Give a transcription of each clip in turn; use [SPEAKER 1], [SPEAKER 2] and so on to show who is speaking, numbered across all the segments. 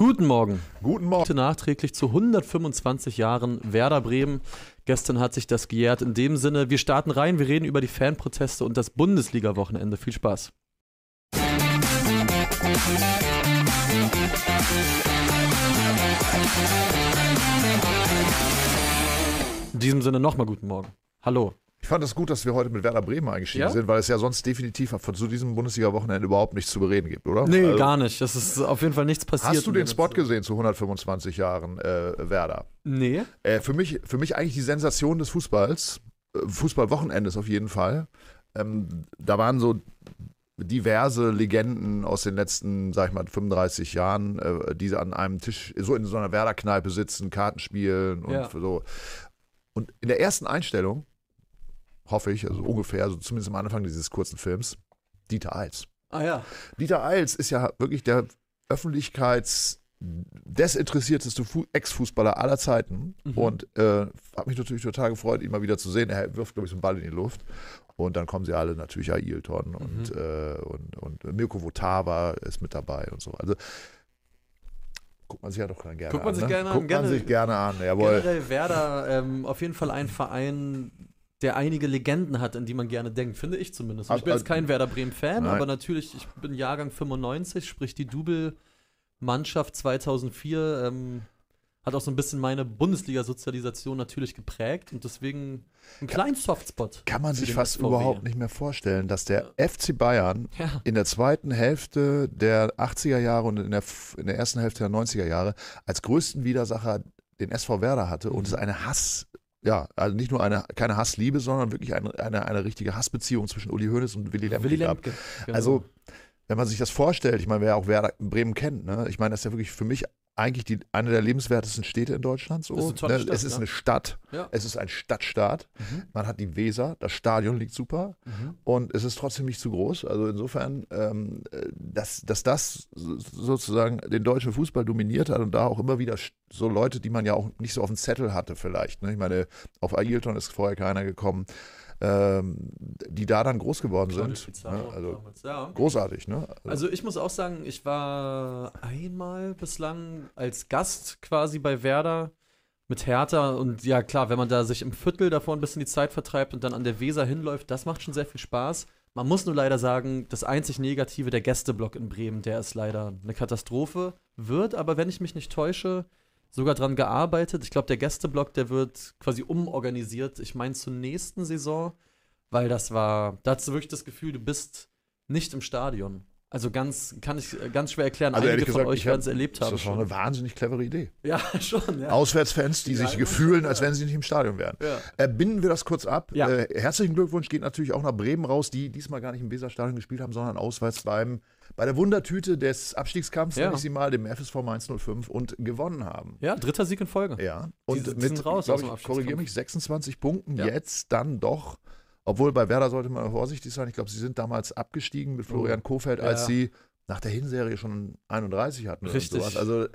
[SPEAKER 1] Guten Morgen.
[SPEAKER 2] Guten Morgen.
[SPEAKER 1] Heute nachträglich zu 125 Jahren Werder Bremen. Gestern hat sich das gejährt. In dem Sinne, wir starten rein, wir reden über die Fanproteste und das Bundesliga-Wochenende. Viel Spaß. In diesem Sinne nochmal guten Morgen. Hallo.
[SPEAKER 2] Ich fand es gut, dass wir heute mit Werder Bremen eingestiegen
[SPEAKER 1] Ja?
[SPEAKER 2] sind, weil es ja sonst definitiv von zu diesem Bundesliga-Wochenende überhaupt nichts zu bereden gibt, oder?
[SPEAKER 1] Nee,
[SPEAKER 2] Also,
[SPEAKER 1] gar nicht. Das ist auf jeden Fall nichts passiert.
[SPEAKER 2] Hast du den Spot gesehen zu 125 Jahren äh, Werder?
[SPEAKER 1] Nee.
[SPEAKER 2] Äh, für, mich, für mich eigentlich die Sensation des Fußballs, äh, Fußballwochenendes auf jeden Fall. Ähm, da waren so diverse Legenden aus den letzten, sag ich mal, 35 Jahren, äh, die an einem Tisch, so in so einer Werder-Kneipe sitzen, Karten spielen und
[SPEAKER 1] Ja.
[SPEAKER 2] so. Und in der ersten Einstellung, hoffe ich, also ungefähr, also zumindest am Anfang dieses kurzen Films, Dieter Eils.
[SPEAKER 1] Ah ja.
[SPEAKER 2] Dieter Eils ist ja wirklich der Öffentlichkeits desinteressierteste Fu Ex-Fußballer aller Zeiten
[SPEAKER 1] Mhm.
[SPEAKER 2] und äh, hat mich natürlich total gefreut, ihn mal wieder zu sehen. Er wirft, glaube ich, so einen Ball in die Luft und dann kommen sie alle natürlich, Ailton und,
[SPEAKER 1] Mhm.
[SPEAKER 2] äh, und, und Mirko Votava ist mit dabei und so. Also guckt man sich ja doch gerne
[SPEAKER 1] Guckt man
[SPEAKER 2] an.
[SPEAKER 1] sich
[SPEAKER 2] ne?
[SPEAKER 1] gerne an,
[SPEAKER 2] Guckt
[SPEAKER 1] gerne-
[SPEAKER 2] man sich gerne an, jawohl.
[SPEAKER 1] Generell Werder ähm, auf jeden Fall ein Verein, der einige Legenden hat, an die man gerne denkt, finde ich zumindest. Ich bin jetzt kein Werder Bremen-Fan, aber natürlich, ich bin Jahrgang 95, sprich die Double-Mannschaft 2004 ähm, hat auch so ein bisschen meine Bundesliga-Sozialisation natürlich geprägt und deswegen einen kleinen Softspot.
[SPEAKER 2] Kann man sich fast
[SPEAKER 1] SVW.
[SPEAKER 2] überhaupt nicht mehr vorstellen, dass der FC Bayern
[SPEAKER 1] Ja.
[SPEAKER 2] in der zweiten Hälfte der 80er Jahre und in der, in der ersten Hälfte der 90er Jahre als größten Widersacher den SV Werder hatte und es eine Hass, ja, also nicht nur eine, keine Hassliebe, sondern wirklich eine, eine, eine richtige Hassbeziehung zwischen Uli Hoeneß und Willy Lemke
[SPEAKER 1] Willy
[SPEAKER 2] gab.
[SPEAKER 1] Lemke. genau.
[SPEAKER 2] Also, wenn man sich das vorstellt, ich meine, wer auch Werder Bremen kennt, ne? ich meine, das ist ja wirklich für mich eigentlich die, eine der lebenswertesten Städte in Deutschland. So.
[SPEAKER 1] Ist
[SPEAKER 2] ne?
[SPEAKER 1] Stadt,
[SPEAKER 2] es ist eine Stadt,
[SPEAKER 1] Ja.
[SPEAKER 2] es ist ein Stadtstaat.
[SPEAKER 1] Mhm.
[SPEAKER 2] Man hat die Weser, das Stadion liegt super
[SPEAKER 1] Mhm.
[SPEAKER 2] und es ist trotzdem nicht zu groß. Also insofern, ähm, äh, dass, dass das so- sozusagen den deutschen Fußball dominiert hat und da auch immer wieder so Leute, die man ja auch nicht so auf dem Zettel hatte vielleicht. Ne? Ich meine, auf Ailton ist vorher keiner gekommen, ähm, die da dann groß geworden
[SPEAKER 1] Claudio
[SPEAKER 2] sind.
[SPEAKER 1] Pizarro
[SPEAKER 2] Ne? Also
[SPEAKER 1] damals, ja.
[SPEAKER 2] großartig, ne?
[SPEAKER 1] Also ich muss auch sagen, ich war einmal bislang als Gast quasi bei Werder mit Hertha und ja klar, wenn man da sich im Viertel davor ein bisschen die Zeit vertreibt und dann an der Weser hinläuft, das macht schon sehr viel Spaß. Man muss nur leider sagen, das einzig Negative, der Gästeblock in Bremen, der ist leider eine Katastrophe, wird aber, wenn ich mich nicht täusche, sogar dran gearbeitet. Ich glaube, der Gästeblock, der wird quasi umorganisiert. Ich meine zur nächsten Saison, weil das war, da hast du wirklich das Gefühl, du bist nicht im Stadion. Also ganz, kann ich äh, ganz schwer erklären.
[SPEAKER 2] Also
[SPEAKER 1] Einige
[SPEAKER 2] ehrlich
[SPEAKER 1] von
[SPEAKER 2] gesagt,
[SPEAKER 1] euch werden es erlebt haben.
[SPEAKER 2] Das ist doch eine wahnsinnig clevere Idee.
[SPEAKER 1] Ja, schon, ja.
[SPEAKER 2] Auswärtsfans, die
[SPEAKER 1] Ja,
[SPEAKER 2] sich
[SPEAKER 1] ja.
[SPEAKER 2] fühlen, als wenn sie nicht im Stadion wären.
[SPEAKER 1] ja.
[SPEAKER 2] Äh, binden wir das kurz ab.
[SPEAKER 1] Ja.
[SPEAKER 2] Äh, herzlichen Glückwunsch geht natürlich auch nach Bremen raus, die diesmal gar nicht im Weserstadion gespielt haben, sondern auswärts beim, bei der Wundertüte des Abstiegskampfs,
[SPEAKER 1] Ja.
[SPEAKER 2] nenne ich sie mal, dem FSV Mainz 05 und gewonnen haben.
[SPEAKER 1] ja, dritter Sieg in Folge.
[SPEAKER 2] Ja, und
[SPEAKER 1] Die- die
[SPEAKER 2] mit,
[SPEAKER 1] sind raus
[SPEAKER 2] glaub
[SPEAKER 1] aus dem
[SPEAKER 2] ich, korrigiere mich, 26 Punkten
[SPEAKER 1] Ja.
[SPEAKER 2] jetzt dann doch. Obwohl bei Werder sollte man vorsichtig sein. Ich glaube, sie sind damals abgestiegen mit Florian Kofeld, als
[SPEAKER 1] Ja.
[SPEAKER 2] sie nach der Hinserie schon 31 hatten.
[SPEAKER 1] Richtig.
[SPEAKER 2] sowas. Also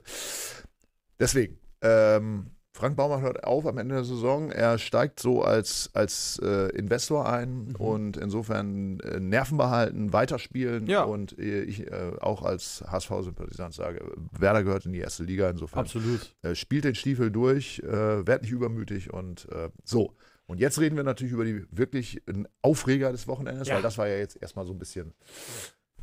[SPEAKER 2] deswegen. Ähm, Frank Baumann hört auf am Ende der Saison. Er steigt so als, als äh, Investor ein
[SPEAKER 1] Mhm.
[SPEAKER 2] und insofern äh, Nerven behalten, weiterspielen.
[SPEAKER 1] Ja.
[SPEAKER 2] Und äh, ich äh, auch als HSV-Sympathisant sage, Werder gehört in die erste Liga. Insofern
[SPEAKER 1] Absolut.
[SPEAKER 2] äh, spielt den Stiefel durch, äh, werd nicht übermütig und äh, so. Und jetzt reden wir natürlich über die wirklich einen Aufreger des Wochenendes,
[SPEAKER 1] Ja.
[SPEAKER 2] weil das war ja jetzt erstmal so ein bisschen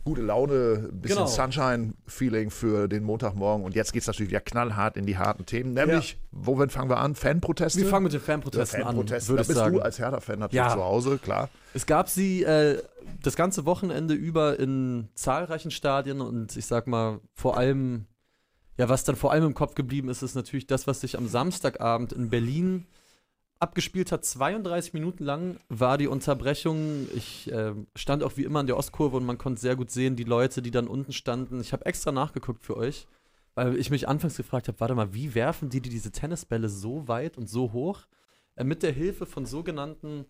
[SPEAKER 2] gute Laune, ein bisschen
[SPEAKER 1] Genau.
[SPEAKER 2] Sunshine-Feeling für den Montagmorgen. Und jetzt geht es natürlich wieder knallhart in die harten Themen. Nämlich, womit fangen wir an? Fanproteste?
[SPEAKER 1] Wir fangen mit den
[SPEAKER 2] Ja,
[SPEAKER 1] Fanprotesten
[SPEAKER 2] Fanproteste.
[SPEAKER 1] an,
[SPEAKER 2] Da bist
[SPEAKER 1] sagen.
[SPEAKER 2] du als Hertha-Fan natürlich
[SPEAKER 1] Ja.
[SPEAKER 2] zu Hause, klar.
[SPEAKER 1] Es gab sie äh, das ganze Wochenende über in zahlreichen Stadien und ich sag mal, vor allem, ja, was dann vor allem im Kopf geblieben ist, ist natürlich das, was sich am Samstagabend in Berlin abgespielt hat. 32 Minuten lang war die Unterbrechung. Ich äh, stand auch wie immer an der Ostkurve und man konnte sehr gut sehen, die Leute, die dann unten standen. Ich habe extra nachgeguckt für euch, weil ich mich anfangs gefragt habe, warte mal, wie werfen die die diese Tennisbälle so weit und so hoch? Äh, mit der Hilfe von sogenannten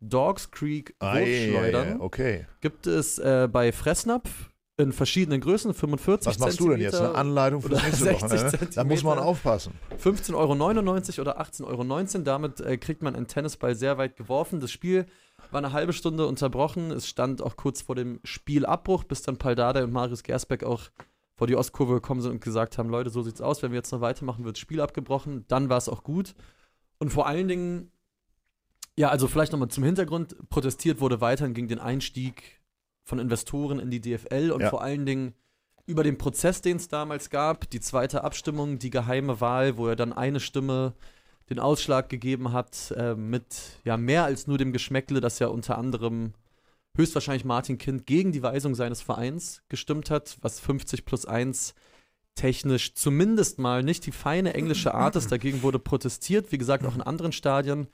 [SPEAKER 1] Dogs Creek Wurfschleudern
[SPEAKER 2] okay.
[SPEAKER 1] gibt es äh, bei Fressnapf in verschiedenen Größen, 45
[SPEAKER 2] Was machst du denn jetzt? Eine
[SPEAKER 1] Zentimeter,
[SPEAKER 2] Anleitung für nächste
[SPEAKER 1] 60
[SPEAKER 2] Wochenende? Da muss man
[SPEAKER 1] Zentimeter.
[SPEAKER 2] aufpassen.
[SPEAKER 1] 15,99 Euro oder 18,19 Euro. Damit äh, kriegt man einen Tennisball sehr weit geworfen. Das Spiel war eine halbe Stunde unterbrochen. Es stand auch kurz vor dem Spielabbruch, bis dann Paldada und Marius Gersbeck auch vor die Ostkurve gekommen sind und gesagt haben, Leute, so sieht's aus, wenn wir jetzt noch weitermachen, wird das Spiel abgebrochen. Dann war es auch gut. Und vor allen Dingen, ja, also vielleicht nochmal zum Hintergrund, protestiert wurde weiterhin gegen den Einstieg von Investoren in die DFL und
[SPEAKER 2] Ja.
[SPEAKER 1] vor allen Dingen über den Prozess, den es damals gab, die zweite Abstimmung, die geheime Wahl, wo er dann eine Stimme den Ausschlag gegeben hat, äh, mit ja mehr als nur dem Geschmäckle, dass ja unter anderem höchstwahrscheinlich Martin Kind gegen die Weisung seines Vereins gestimmt hat, was 50 plus 1 technisch zumindest mal nicht die feine englische Art ist. Dagegen wurde protestiert, wie gesagt, auch in anderen Stadien.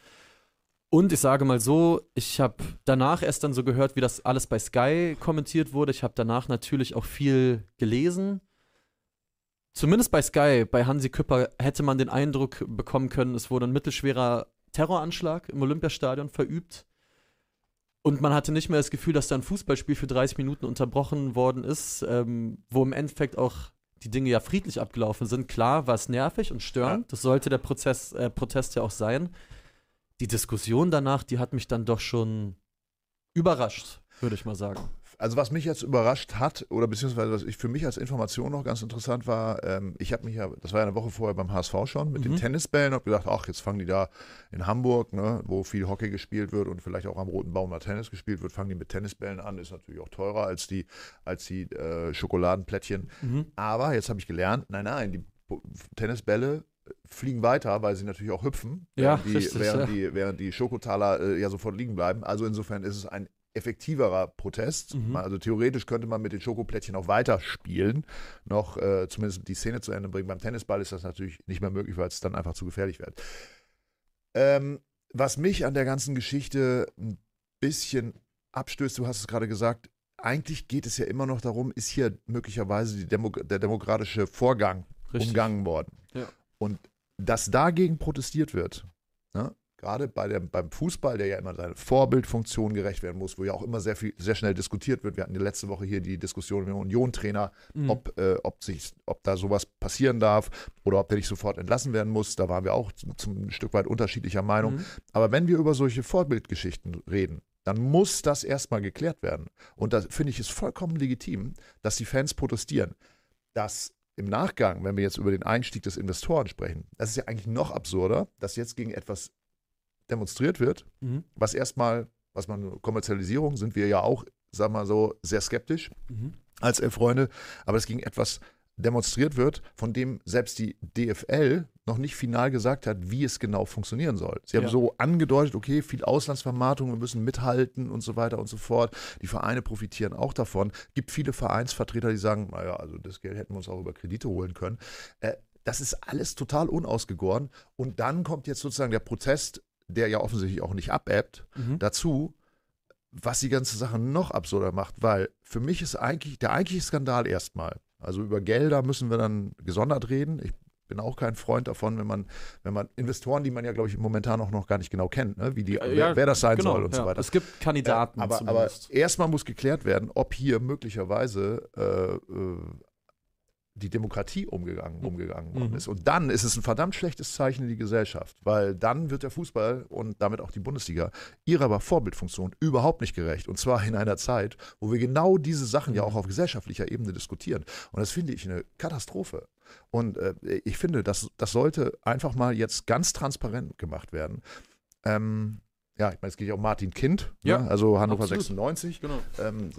[SPEAKER 1] Und ich sage mal so, ich habe danach erst dann so gehört, wie das alles bei Sky kommentiert wurde. Ich habe danach natürlich auch viel gelesen. Zumindest bei Sky, bei Hansi Küpper, hätte man den Eindruck bekommen können, es wurde ein mittelschwerer Terroranschlag im Olympiastadion verübt. Und man hatte nicht mehr das Gefühl, dass da ein Fußballspiel für 30 Minuten unterbrochen worden ist, ähm, wo im Endeffekt auch die Dinge ja friedlich abgelaufen sind. Klar war es nervig und störend,
[SPEAKER 2] Ja.
[SPEAKER 1] das sollte der Prozess, äh, Protest ja auch sein. Die Diskussion danach, die hat mich dann doch schon überrascht, würde ich mal sagen.
[SPEAKER 2] Also was mich jetzt überrascht hat, oder beziehungsweise was ich für mich als Information noch ganz interessant war, ähm, ich habe mich ja, das war ja eine Woche vorher beim HSV schon, mit den
[SPEAKER 1] Mhm.
[SPEAKER 2] Tennisbällen, habe gedacht, ach, jetzt fangen die da in Hamburg, ne, wo viel Hockey gespielt wird und vielleicht auch am Roten Baum mal Tennis gespielt wird, fangen die mit Tennisbällen an, ist natürlich auch teurer als die, als die äh, Schokoladenplättchen.
[SPEAKER 1] Mhm.
[SPEAKER 2] Aber jetzt habe ich gelernt, nein, nein, die Tennisbälle fliegen weiter, weil sie natürlich auch hüpfen,
[SPEAKER 1] Ja,
[SPEAKER 2] während, die,
[SPEAKER 1] richtig,
[SPEAKER 2] während,
[SPEAKER 1] ja.
[SPEAKER 2] die, während die Schokotaler äh, ja sofort liegen bleiben. Also insofern ist es ein effektiverer Protest.
[SPEAKER 1] Mhm.
[SPEAKER 2] Also theoretisch könnte man mit den Schokoplättchen auch weiter spielen, noch äh, zumindest die Szene zu Ende bringen. Beim Tennisball ist das natürlich nicht mehr möglich, weil es dann einfach zu gefährlich wird. Ähm, was mich an der ganzen Geschichte ein bisschen abstößt, du hast es gerade gesagt, eigentlich geht es ja immer noch darum, ist hier möglicherweise Demo der demokratische Vorgang
[SPEAKER 1] Richtig.
[SPEAKER 2] umgangen worden.
[SPEAKER 1] Ja.
[SPEAKER 2] Und dass dagegen protestiert wird, ne? gerade bei der, beim Fußball, der ja immer seiner Vorbildfunktion gerecht werden muss, wo ja auch immer sehr viel, sehr schnell diskutiert wird. Wir hatten die letzte Woche hier die Diskussion mit dem Union-Trainer,
[SPEAKER 1] Mhm.
[SPEAKER 2] ob, äh, ob, sich, ob da sowas passieren darf oder ob der nicht sofort entlassen werden muss. Da waren wir auch zum, zum Stück weit unterschiedlicher Meinung.
[SPEAKER 1] Mhm.
[SPEAKER 2] Aber wenn wir über solche Vorbildgeschichten reden, dann muss das erstmal geklärt werden. Und da finde ich es vollkommen legitim, dass die Fans protestieren. Dass im Nachgang, wenn wir jetzt über den Einstieg des Investoren sprechen, das ist ja eigentlich noch absurder, dass jetzt gegen etwas demonstriert wird,
[SPEAKER 1] Mhm.
[SPEAKER 2] was erstmal, was man Kommerzialisierung sind wir ja auch, sagen wir mal so, sehr skeptisch
[SPEAKER 1] Mhm.
[SPEAKER 2] als Freunde, aber es gegen etwas demonstriert wird, von dem selbst die DFL noch nicht final gesagt hat, wie es genau funktionieren soll. Sie haben
[SPEAKER 1] Ja.
[SPEAKER 2] so angedeutet, okay, viel Auslandsvermarktung, wir müssen mithalten und so weiter und so fort. Die Vereine profitieren auch davon. Gibt viele Vereinsvertreter, die sagen, naja, also das Geld hätten wir uns auch über Kredite holen können. Äh, das ist alles total unausgegoren. Und dann kommt jetzt sozusagen der Protest, der ja offensichtlich auch nicht abebbt,
[SPEAKER 1] Mhm.
[SPEAKER 2] dazu, was die ganze Sache noch absurder macht, weil für mich ist eigentlich der eigentliche Skandal erstmal. Also über Gelder müssen wir dann gesondert reden. Ich bin auch kein Freund davon, wenn man, wenn man Investoren, die man ja, glaube ich, momentan auch noch gar nicht genau kennt, ne? wie die,
[SPEAKER 1] Äh,
[SPEAKER 2] wer,
[SPEAKER 1] ja,
[SPEAKER 2] wer das sein
[SPEAKER 1] genau,
[SPEAKER 2] soll und so
[SPEAKER 1] ja.
[SPEAKER 2] weiter.
[SPEAKER 1] Es gibt Kandidaten
[SPEAKER 2] Äh, aber, aber erstmal muss geklärt werden, ob hier möglicherweise äh, äh, die Demokratie umgegangen, umgegangen worden
[SPEAKER 1] Mhm.
[SPEAKER 2] ist. Und dann ist es ein verdammt schlechtes Zeichen in die Gesellschaft, weil dann wird der Fußball und damit auch die Bundesliga ihrer Vorbildfunktion überhaupt nicht gerecht. Und zwar in einer Zeit, wo wir genau diese Sachen ja
[SPEAKER 1] Mhm.
[SPEAKER 2] auch auf gesellschaftlicher Ebene diskutieren. Und das finde ich eine Katastrophe. Und äh, ich finde, das, das sollte einfach mal jetzt ganz transparent gemacht werden. Ähm, ja, ich meine, es geht ja um Martin Kind,
[SPEAKER 1] Ja,
[SPEAKER 2] ne? also Hannover
[SPEAKER 1] absolut.
[SPEAKER 2] 96.
[SPEAKER 1] genau.
[SPEAKER 2] Ähm,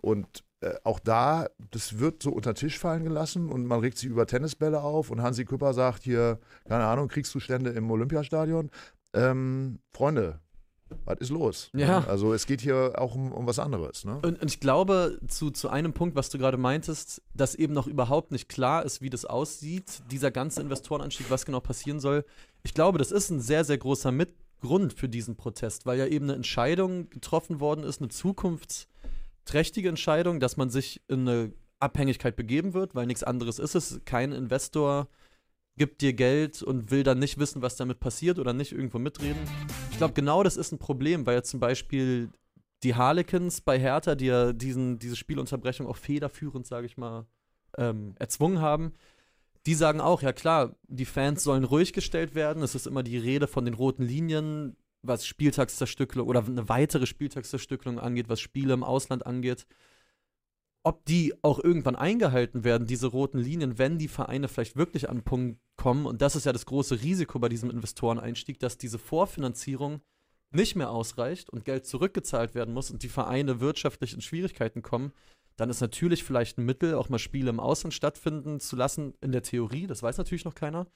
[SPEAKER 2] und äh, auch da, das wird so unter den Tisch fallen gelassen und man regt sich über Tennisbälle auf und Hansi Küpper sagt hier, keine Ahnung, Kriegszustände im Olympiastadion. Ähm, Freunde, was ist los?
[SPEAKER 1] Ja.
[SPEAKER 2] Also es geht hier auch um, um was anderes. Ne?
[SPEAKER 1] Und, und ich glaube, zu, zu einem Punkt, was du gerade meintest, dass eben noch überhaupt nicht klar ist, wie das aussieht, dieser ganze Investorenanstieg, was genau passieren soll. Ich glaube, das ist ein sehr, sehr großer Mitgrund für diesen Protest, weil ja eben eine Entscheidung getroffen worden ist, eine zukunftsträchtige Entscheidung, dass man sich in eine Abhängigkeit begeben wird, weil nichts anderes ist es. Kein Investor gibt dir Geld und will dann nicht wissen, was damit passiert oder nicht irgendwo mitreden. Ich glaube, genau das ist ein Problem, weil ja zum Beispiel die Harlequins bei Hertha, die ja diesen, diese Spielunterbrechung auch federführend, sage ich mal, ähm, erzwungen haben, die sagen auch, ja klar, die Fans sollen ruhig gestellt werden. Es ist immer die Rede von den roten Linien, was Spieltagszerstückelung oder eine weitere Spieltagszerstückelung angeht, was Spiele im Ausland angeht. ob die auch irgendwann eingehalten werden, diese roten Linien, wenn die Vereine vielleicht wirklich an einen Punkt kommen. Und das ist ja das große Risiko bei diesem Investoreneinstieg, dass diese Vorfinanzierung nicht mehr ausreicht und Geld zurückgezahlt werden muss und die Vereine wirtschaftlich in Schwierigkeiten kommen, dann ist natürlich vielleicht ein Mittel, auch mal Spiele im Ausland stattfinden zu lassen, in der Theorie, das weiß natürlich noch keiner.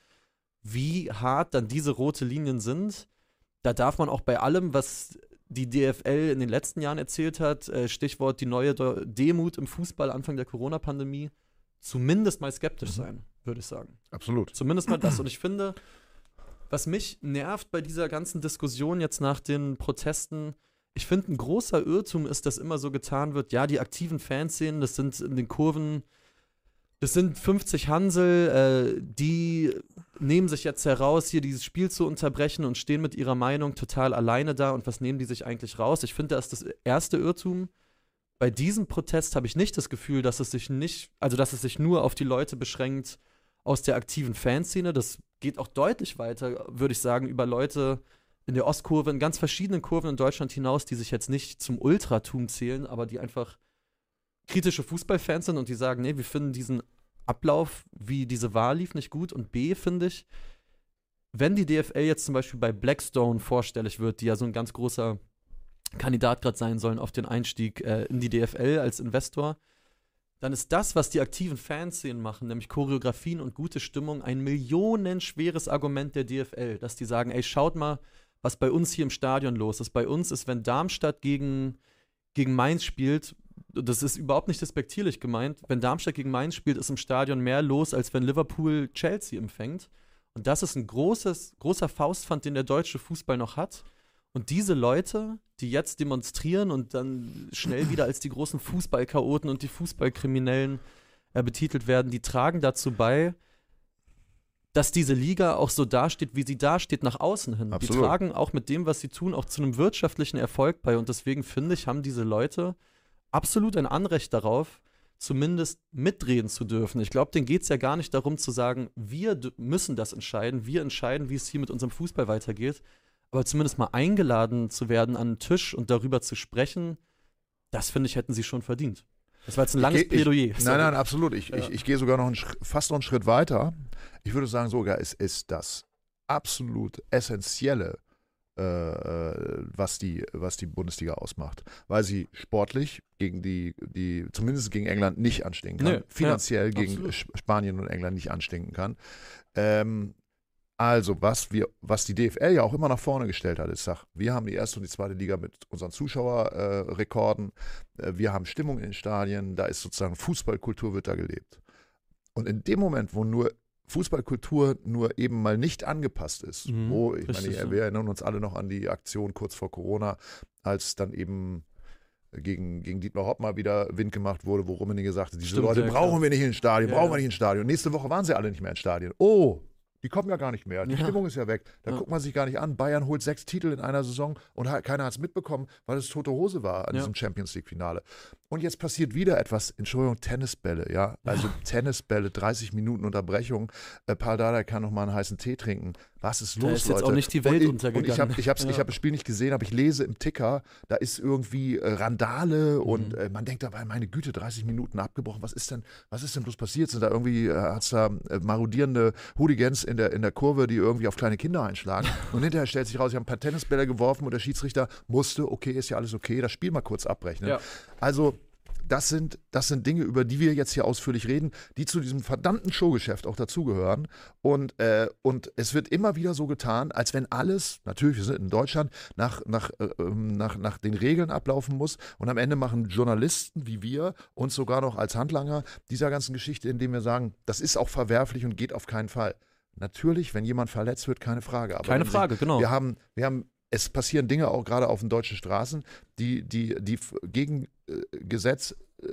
[SPEAKER 1] Wie hart dann diese rote Linien sind, da darf man auch bei allem, was die DFL in den letzten Jahren erzählt hat, äh, Stichwort die neue Demut im Fußball Anfang der Corona-Pandemie, zumindest mal skeptisch mhm. sein, würde ich sagen.
[SPEAKER 2] Absolut.
[SPEAKER 1] Zumindest mal das. Und ich finde, was mich nervt bei dieser ganzen Diskussion jetzt nach den Protesten, ich finde, ein großer Irrtum ist, dass immer so getan wird, ja, die aktiven Fanszenen, das sind in den Kurven, das sind 50 Hansel, äh, die nehmen sich jetzt heraus, hier dieses Spiel zu unterbrechen und stehen mit ihrer Meinung total alleine da. Und was nehmen die sich eigentlich raus? Ich finde, das ist das erste Irrtum. Bei diesem Protest habe ich nicht das Gefühl, dass es sich nicht, also dass es sich nur auf die Leute beschränkt aus der aktiven Fanszene. Das geht auch deutlich weiter, würde ich sagen, über Leute in der Ostkurve, in ganz verschiedenen Kurven in Deutschland hinaus, die sich jetzt nicht zum Ultratum zählen, aber die einfach kritische Fußballfans sind und die sagen, nee, wir finden diesen Ablauf, wie diese Wahl lief, nicht gut. Und B, finde ich, wenn die DFL jetzt zum Beispiel bei Blackstone vorstellig wird, die ja so ein ganz großer Kandidat gerade sein sollen auf den Einstieg äh, in die DFL als Investor, dann ist das, was die aktiven Fanszenen machen, nämlich Choreografien und gute Stimmung, ein millionenschweres Argument der DFL, dass die sagen, ey, schaut mal, was bei uns hier im Stadion los ist. Bei uns ist, wenn Darmstadt gegen, gegen Mainz spielt, das ist überhaupt nicht despektierlich gemeint, wenn Darmstadt gegen Mainz spielt, ist im Stadion mehr los, als wenn Liverpool Chelsea empfängt. Und das ist ein großes, großer Faustpfand, den der deutsche Fußball noch hat. Und diese Leute, die jetzt demonstrieren und dann schnell wieder als die großen Fußballchaoten und die Fußballkriminellen äh, betitelt werden, die tragen dazu bei, dass diese Liga auch so dasteht, wie sie dasteht, nach außen hin.
[SPEAKER 2] Absolut.
[SPEAKER 1] Die tragen auch mit dem, was sie tun, auch zu einem wirtschaftlichen Erfolg bei. Und deswegen finde ich, haben diese Leute absolut ein Anrecht darauf, zumindest mitreden zu dürfen. Ich glaube, denen geht es ja gar nicht darum zu sagen, wir müssen das entscheiden, wir entscheiden, wie es hier mit unserem Fußball weitergeht. Aber zumindest mal eingeladen zu werden an einen Tisch und darüber zu sprechen, das finde ich, hätten sie schon verdient. Das war jetzt ein langes
[SPEAKER 2] ich,
[SPEAKER 1] Plädoyer.
[SPEAKER 2] Ich, nein, nein, absolut. Ich, ja. ich, ich gehe sogar noch einen, fast noch einen Schritt weiter. Ich würde sagen, sogar es ist das absolut essentielle was, die, was die Bundesliga ausmacht. Weil sie sportlich gegen die, die zumindest gegen England nicht anstinken kann. Nee, finanziell ja, gegen absolut. Spanien und England nicht anstinken kann. Ähm, also, was wir, was die DFL ja auch immer nach vorne gestellt hat, ist, sag, wir haben die erste und die zweite Liga mit unseren Zuschauerrekorden, äh, wir haben Stimmung in den Stadien, da ist sozusagen Fußballkultur wird da gelebt. Und in dem Moment, wo nur Fußballkultur nur eben mal nicht angepasst ist. Mhm, oh, ich meine, so. wir erinnern uns alle noch an die Aktion kurz vor Corona, als dann eben gegen, gegen Dietmar Hopp mal wieder Wind gemacht wurde, wo Rummenigge sagte, diese Stimmt, Leute ja, brauchen klar. wir nicht in Stadion, ja, brauchen wir nicht in Stadion. Nächste Woche waren sie alle nicht mehr in Stadion. Oh, die kommen ja gar nicht mehr. Die ja. Stimmung ist ja weg. Da ja. guckt man sich gar nicht an. Bayern holt sechs Titel in einer Saison und keiner hat es mitbekommen, weil es tote Hose war an ja. diesem Champions League-Finale. Und jetzt passiert wieder etwas. Entschuldigung, Tennisbälle, ja. Also Tennisbälle, 30 Minuten Unterbrechung. Äh, Paul Dardai kann noch mal einen heißen Tee trinken. Was ist los, da ist
[SPEAKER 1] jetzt
[SPEAKER 2] Leute?
[SPEAKER 1] auch nicht die Welt
[SPEAKER 2] und ich,
[SPEAKER 1] untergegangen.
[SPEAKER 2] Und ich habe ich hab's, ja. ich hab das Spiel nicht gesehen, aber ich lese im Ticker, da ist irgendwie äh, Randale mhm. und äh, man denkt dabei, meine Güte, 30 Minuten abgebrochen. Was ist denn, was ist denn bloß passiert? Sind da irgendwie, äh, hat es da äh, marodierende Hooligans in der, in der Kurve, die irgendwie auf kleine Kinder einschlagen? und hinterher stellt sich raus, sie haben ein paar Tennisbälle geworfen und der Schiedsrichter musste, okay, ist ja alles okay, das Spiel mal kurz abbrechen. Ja. Also das sind, das sind Dinge, über die wir jetzt hier ausführlich reden, die zu diesem verdammten Showgeschäft auch dazugehören. Und, äh, und es wird immer wieder so getan, als wenn alles, natürlich, wir sind in Deutschland, nach, nach, äh, ähm, nach, nach den Regeln ablaufen muss. Und am Ende machen Journalisten wie wir uns sogar noch als Handlanger dieser ganzen Geschichte, indem wir sagen, das ist auch verwerflich und geht auf keinen Fall. Natürlich, wenn jemand verletzt wird, keine Frage.
[SPEAKER 1] Aber keine Frage,
[SPEAKER 2] sich,
[SPEAKER 1] genau.
[SPEAKER 2] Wir haben, wir haben es passieren Dinge auch gerade auf den deutschen Straßen, die, die, die gegen äh, Gesetz äh,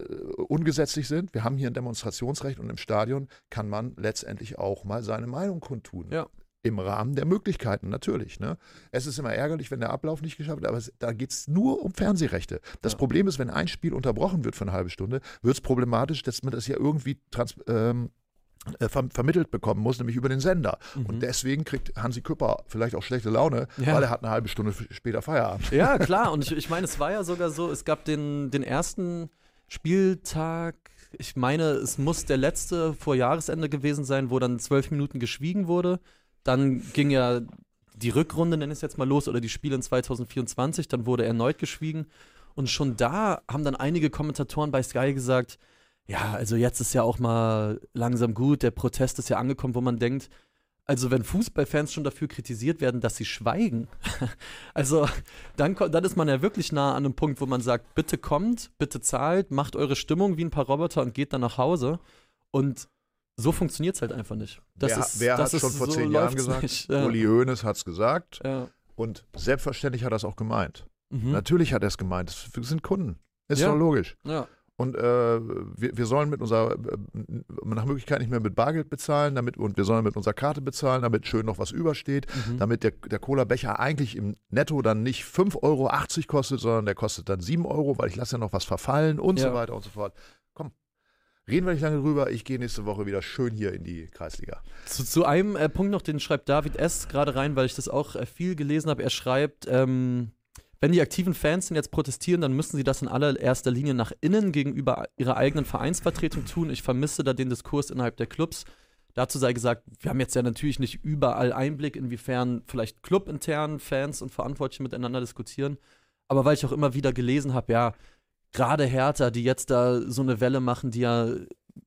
[SPEAKER 2] ungesetzlich sind. Wir haben hier ein Demonstrationsrecht und im Stadion kann man letztendlich auch mal seine Meinung kundtun.
[SPEAKER 1] Ja.
[SPEAKER 2] Im Rahmen der Möglichkeiten, natürlich. Ne? Es ist immer ärgerlich, wenn der Ablauf nicht geschafft wird, aber es, da geht es nur um Fernsehrechte. Das ja. Problem ist, wenn ein Spiel unterbrochen wird für eine halbe Stunde, wird es problematisch, dass man das ja irgendwie trans ähm, äh, ver vermittelt bekommen muss, nämlich über den Sender. Mhm. Und deswegen kriegt Hansi Küpper vielleicht auch schlechte Laune, ja. weil er hat eine halbe Stunde später Feierabend.
[SPEAKER 1] Ja, klar. Und ich, ich meine, es war ja sogar so, es gab den, den ersten Spieltag, ich meine, es muss der letzte vor Jahresende gewesen sein, wo dann zwölf Minuten geschwiegen wurde. Dann ging ja die Rückrunde, nenne ich es jetzt mal los, oder die Spiele in 2024, dann wurde erneut geschwiegen. Und schon da haben dann einige Kommentatoren bei Sky gesagt, ja, also jetzt ist ja auch mal langsam gut, der Protest ist ja angekommen, wo man denkt, also wenn Fußballfans schon dafür kritisiert werden, dass sie schweigen, also dann, dann ist man ja wirklich nah an einem Punkt, wo man sagt, bitte kommt, bitte zahlt, macht eure Stimmung wie ein paar Roboter und geht dann nach Hause. Und so funktioniert es halt einfach nicht.
[SPEAKER 2] Das wer
[SPEAKER 1] ist,
[SPEAKER 2] wer hat schon
[SPEAKER 1] ist,
[SPEAKER 2] vor
[SPEAKER 1] so
[SPEAKER 2] zehn Jahren gesagt?
[SPEAKER 1] nicht. Ja.
[SPEAKER 2] Uli Hoeneß hat es gesagt
[SPEAKER 1] Ja.
[SPEAKER 2] und selbstverständlich hat er es auch gemeint.
[SPEAKER 1] Mhm.
[SPEAKER 2] Natürlich hat er es gemeint. Das sind Kunden. Ist
[SPEAKER 1] Ja.
[SPEAKER 2] doch logisch.
[SPEAKER 1] ja.
[SPEAKER 2] Und äh, wir, wir sollen mit unserer, äh, nach Möglichkeit nicht mehr mit Bargeld bezahlen, damit, und wir sollen mit unserer Karte bezahlen, damit schön noch was übersteht,
[SPEAKER 1] Mhm.
[SPEAKER 2] damit der, der Cola-Becher eigentlich im Netto dann nicht 5,80 Euro kostet, sondern der kostet dann 7 Euro, weil ich lasse ja noch was verfallen und
[SPEAKER 1] Ja.
[SPEAKER 2] so weiter und so fort. Komm, reden wir nicht lange drüber. Ich gehe nächste Woche wieder schön hier in die Kreisliga.
[SPEAKER 1] Zu, zu einem äh, Punkt noch, den schreibt David S. gerade rein, weil ich das auch äh, viel gelesen habe. Er schreibt, ähm, wenn die aktiven Fans denn jetzt protestieren, dann müssen sie das in allererster Linie nach innen gegenüber ihrer eigenen Vereinsvertretung tun. Ich vermisse da den Diskurs innerhalb der Clubs. Dazu sei gesagt, wir haben jetzt ja natürlich nicht überall Einblick, inwiefern vielleicht clubintern Fans und Verantwortliche miteinander diskutieren. Aber weil ich auch immer wieder gelesen habe, ja, gerade Hertha, die jetzt da so eine Welle machen, die ja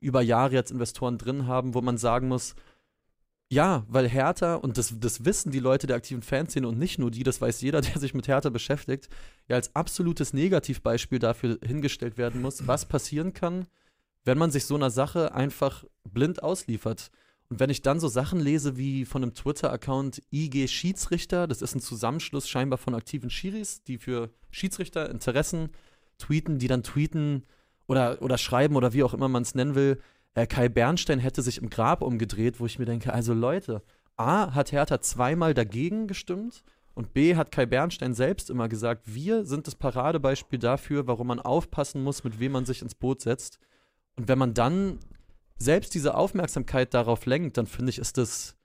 [SPEAKER 1] über Jahre jetzt Investoren drin haben, wo man sagen muss, ja, weil Hertha, und das, das wissen die Leute der aktiven Fanszene und nicht nur die, das weiß jeder, der sich mit Hertha beschäftigt, ja als absolutes Negativbeispiel dafür hingestellt werden muss, was passieren kann, wenn man sich so einer Sache einfach blind ausliefert. Und wenn ich dann so Sachen lese wie von einem Twitter-Account IG Schiedsrichter, das ist ein Zusammenschluss scheinbar von aktiven Schiris, die für Schiedsrichter Interessen tweeten, die dann tweeten oder, oder schreiben oder wie auch immer man es nennen will, äh, Kai Bernstein hätte sich im Grab umgedreht, wo ich mir denke, also Leute, A, hat Hertha zweimal dagegen gestimmt und B, hat Kai Bernstein selbst immer gesagt, wir sind das Paradebeispiel dafür, warum man aufpassen muss, mit wem man sich ins Boot setzt. Und wenn man dann selbst diese Aufmerksamkeit darauf lenkt, dann finde ich, ist das,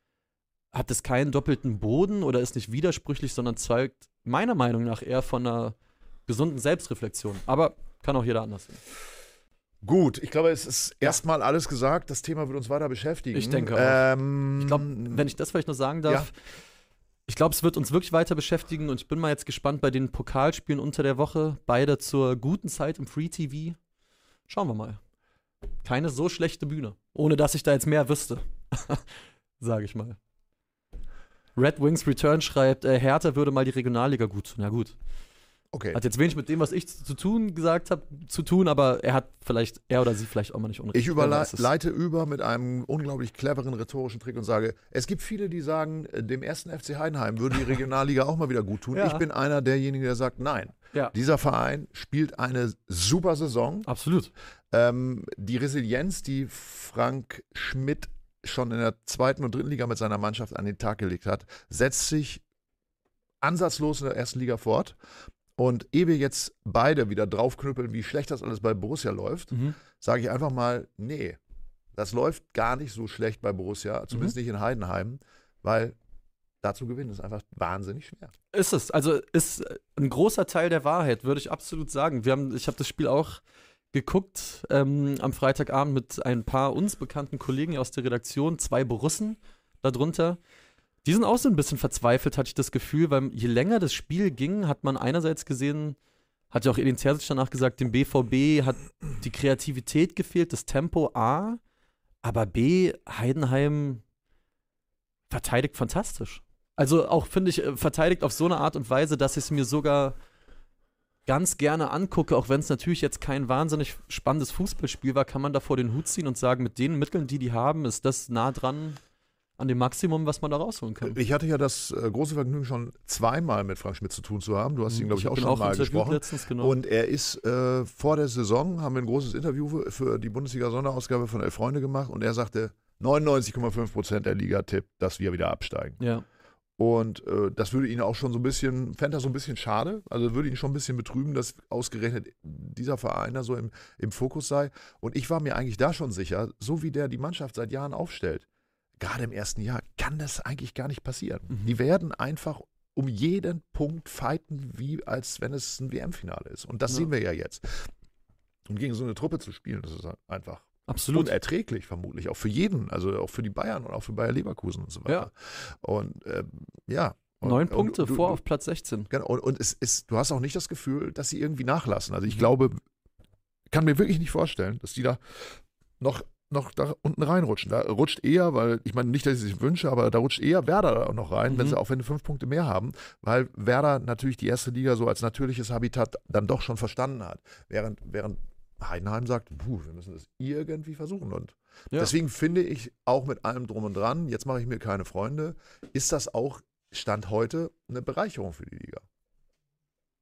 [SPEAKER 1] hat das keinen doppelten Boden oder ist nicht widersprüchlich, sondern zeugt meiner Meinung nach eher von einer gesunden Selbstreflexion. Aber kann auch jeder anders sehen.
[SPEAKER 2] Gut, ich glaube, es ist erstmal alles gesagt. Das Thema wird uns weiter beschäftigen.
[SPEAKER 1] Ich denke auch.
[SPEAKER 2] Ähm,
[SPEAKER 1] Ich glaube, wenn ich das vielleicht noch sagen darf, ich glaube, es wird uns wirklich weiter beschäftigen und ich bin mal jetzt gespannt bei den Pokalspielen unter der Woche. Beide zur guten Zeit im Free TV. Schauen wir mal. Keine so schlechte Bühne. Ohne dass ich da jetzt mehr wüsste. Sage ich mal. Red Wings Return schreibt, äh, Hertha würde mal die Regionalliga gut tun. Ja, gut.
[SPEAKER 2] Okay.
[SPEAKER 1] Hat jetzt wenig mit dem, was ich zu tun gesagt habe, zu tun, aber er hat vielleicht, er oder sie vielleicht auch mal nicht unrecht.
[SPEAKER 2] Ich überleite über mit einem unglaublich cleveren rhetorischen Trick und sage, es gibt viele, die sagen, äh, dem ersten FC Heidenheim würde die Regionalliga auch mal wieder gut tun.
[SPEAKER 1] Ja.
[SPEAKER 2] Ich bin einer derjenigen, der sagt, nein.
[SPEAKER 1] Ja,
[SPEAKER 2] Dieser Verein spielt eine super Saison.
[SPEAKER 1] absolut.
[SPEAKER 2] Ähm, die Resilienz, die Frank Schmidt schon in der zweiten und dritten Liga mit seiner Mannschaft an den Tag gelegt hat, setzt sich ansatzlos in der ersten Liga fort. Und ehe wir jetzt beide wieder draufknüppeln, wie schlecht das alles bei Borussia läuft,
[SPEAKER 1] Mhm.
[SPEAKER 2] sage ich einfach mal, nee, das läuft gar nicht so schlecht bei Borussia, zumindest nicht in Heidenheim, weil da zu gewinnen ist einfach wahnsinnig schwer.
[SPEAKER 1] Ist es. Also ist ein großer Teil der Wahrheit, würde ich absolut sagen. Wir haben, ich habe das Spiel auch geguckt ähm, am Freitagabend mit ein paar uns bekannten Kollegen aus der Redaktion, zwei Borussen darunter. Die sind auch so ein bisschen verzweifelt, hatte ich das Gefühl, weil je länger das Spiel ging, hat man einerseits gesehen, hat ja auch Edin Terzic danach gesagt, dem BVB hat die Kreativität gefehlt, das Tempo A, aber B, Heidenheim verteidigt fantastisch. Also auch, finde ich, äh, verteidigt auf so eine Art und Weise, dass ich es mir sogar ganz gerne angucke, auch wenn es natürlich jetzt kein wahnsinnig spannendes Fußballspiel war, kann man davor den Hut ziehen und sagen, mit den Mitteln, die die haben, ist das nah dran an dem Maximum, was man da rausholen kann.
[SPEAKER 2] Ich hatte ja das äh, große Vergnügen, schon zweimal mit Frank Schmidt zu tun zu haben. Du hast ihn, glaube ich, auch
[SPEAKER 1] bin
[SPEAKER 2] schon mal
[SPEAKER 1] interviewt
[SPEAKER 2] gesprochen.
[SPEAKER 1] letztens, genau.
[SPEAKER 2] Und er ist äh, vor der Saison, haben wir ein großes Interview für, für die Bundesliga-Sonderausgabe von Elf Freunde gemacht und er sagte, 99,5 Prozent der Liga tippt, dass wir wieder absteigen.
[SPEAKER 1] ja.
[SPEAKER 2] Und äh, das würde ihn auch schon so ein bisschen, fände er so ein bisschen schade, also würde ihn schon ein bisschen betrüben, dass ausgerechnet dieser Verein da so im, im Fokus sei. Und ich war mir eigentlich da schon sicher, so wie der die Mannschaft seit Jahren aufstellt, gerade im ersten Jahr, kann das eigentlich gar nicht passieren.
[SPEAKER 1] Mhm.
[SPEAKER 2] Die werden einfach um jeden Punkt fighten, wie als wenn es ein WM-Finale ist. Und das
[SPEAKER 1] Ja.
[SPEAKER 2] sehen wir ja jetzt. Und gegen so eine Truppe zu spielen, das ist einfach
[SPEAKER 1] Absolut.
[SPEAKER 2] unerträglich, vermutlich. Auch für jeden, also auch für die Bayern und auch für Bayer Leverkusen und so weiter. Und ähm, ja. Und,
[SPEAKER 1] Neun
[SPEAKER 2] und
[SPEAKER 1] Punkte
[SPEAKER 2] du-
[SPEAKER 1] vor
[SPEAKER 2] du-
[SPEAKER 1] auf Platz 16.
[SPEAKER 2] Genau, und, und es ist, du hast auch nicht das Gefühl, dass sie irgendwie nachlassen.
[SPEAKER 1] Mhm.
[SPEAKER 2] Also ich glaube, kann mir wirklich nicht vorstellen, dass die da noch, noch da unten reinrutschen. Da rutscht eher, weil, ich meine nicht, dass ich es sich wünsche, aber da rutscht eher Werder da auch noch rein, wenn
[SPEAKER 1] Mhm.
[SPEAKER 2] sie auch wenn sie fünf Punkte mehr haben, weil Werder natürlich die erste Liga so als natürliches Habitat dann doch schon verstanden hat. Während, während Heidenheim sagt, puh, wir müssen das irgendwie versuchen. Und
[SPEAKER 1] Ja.
[SPEAKER 2] deswegen finde ich auch mit allem drum und dran, jetzt mache ich mir keine Freunde, ist das auch Stand heute eine Bereicherung für die Liga.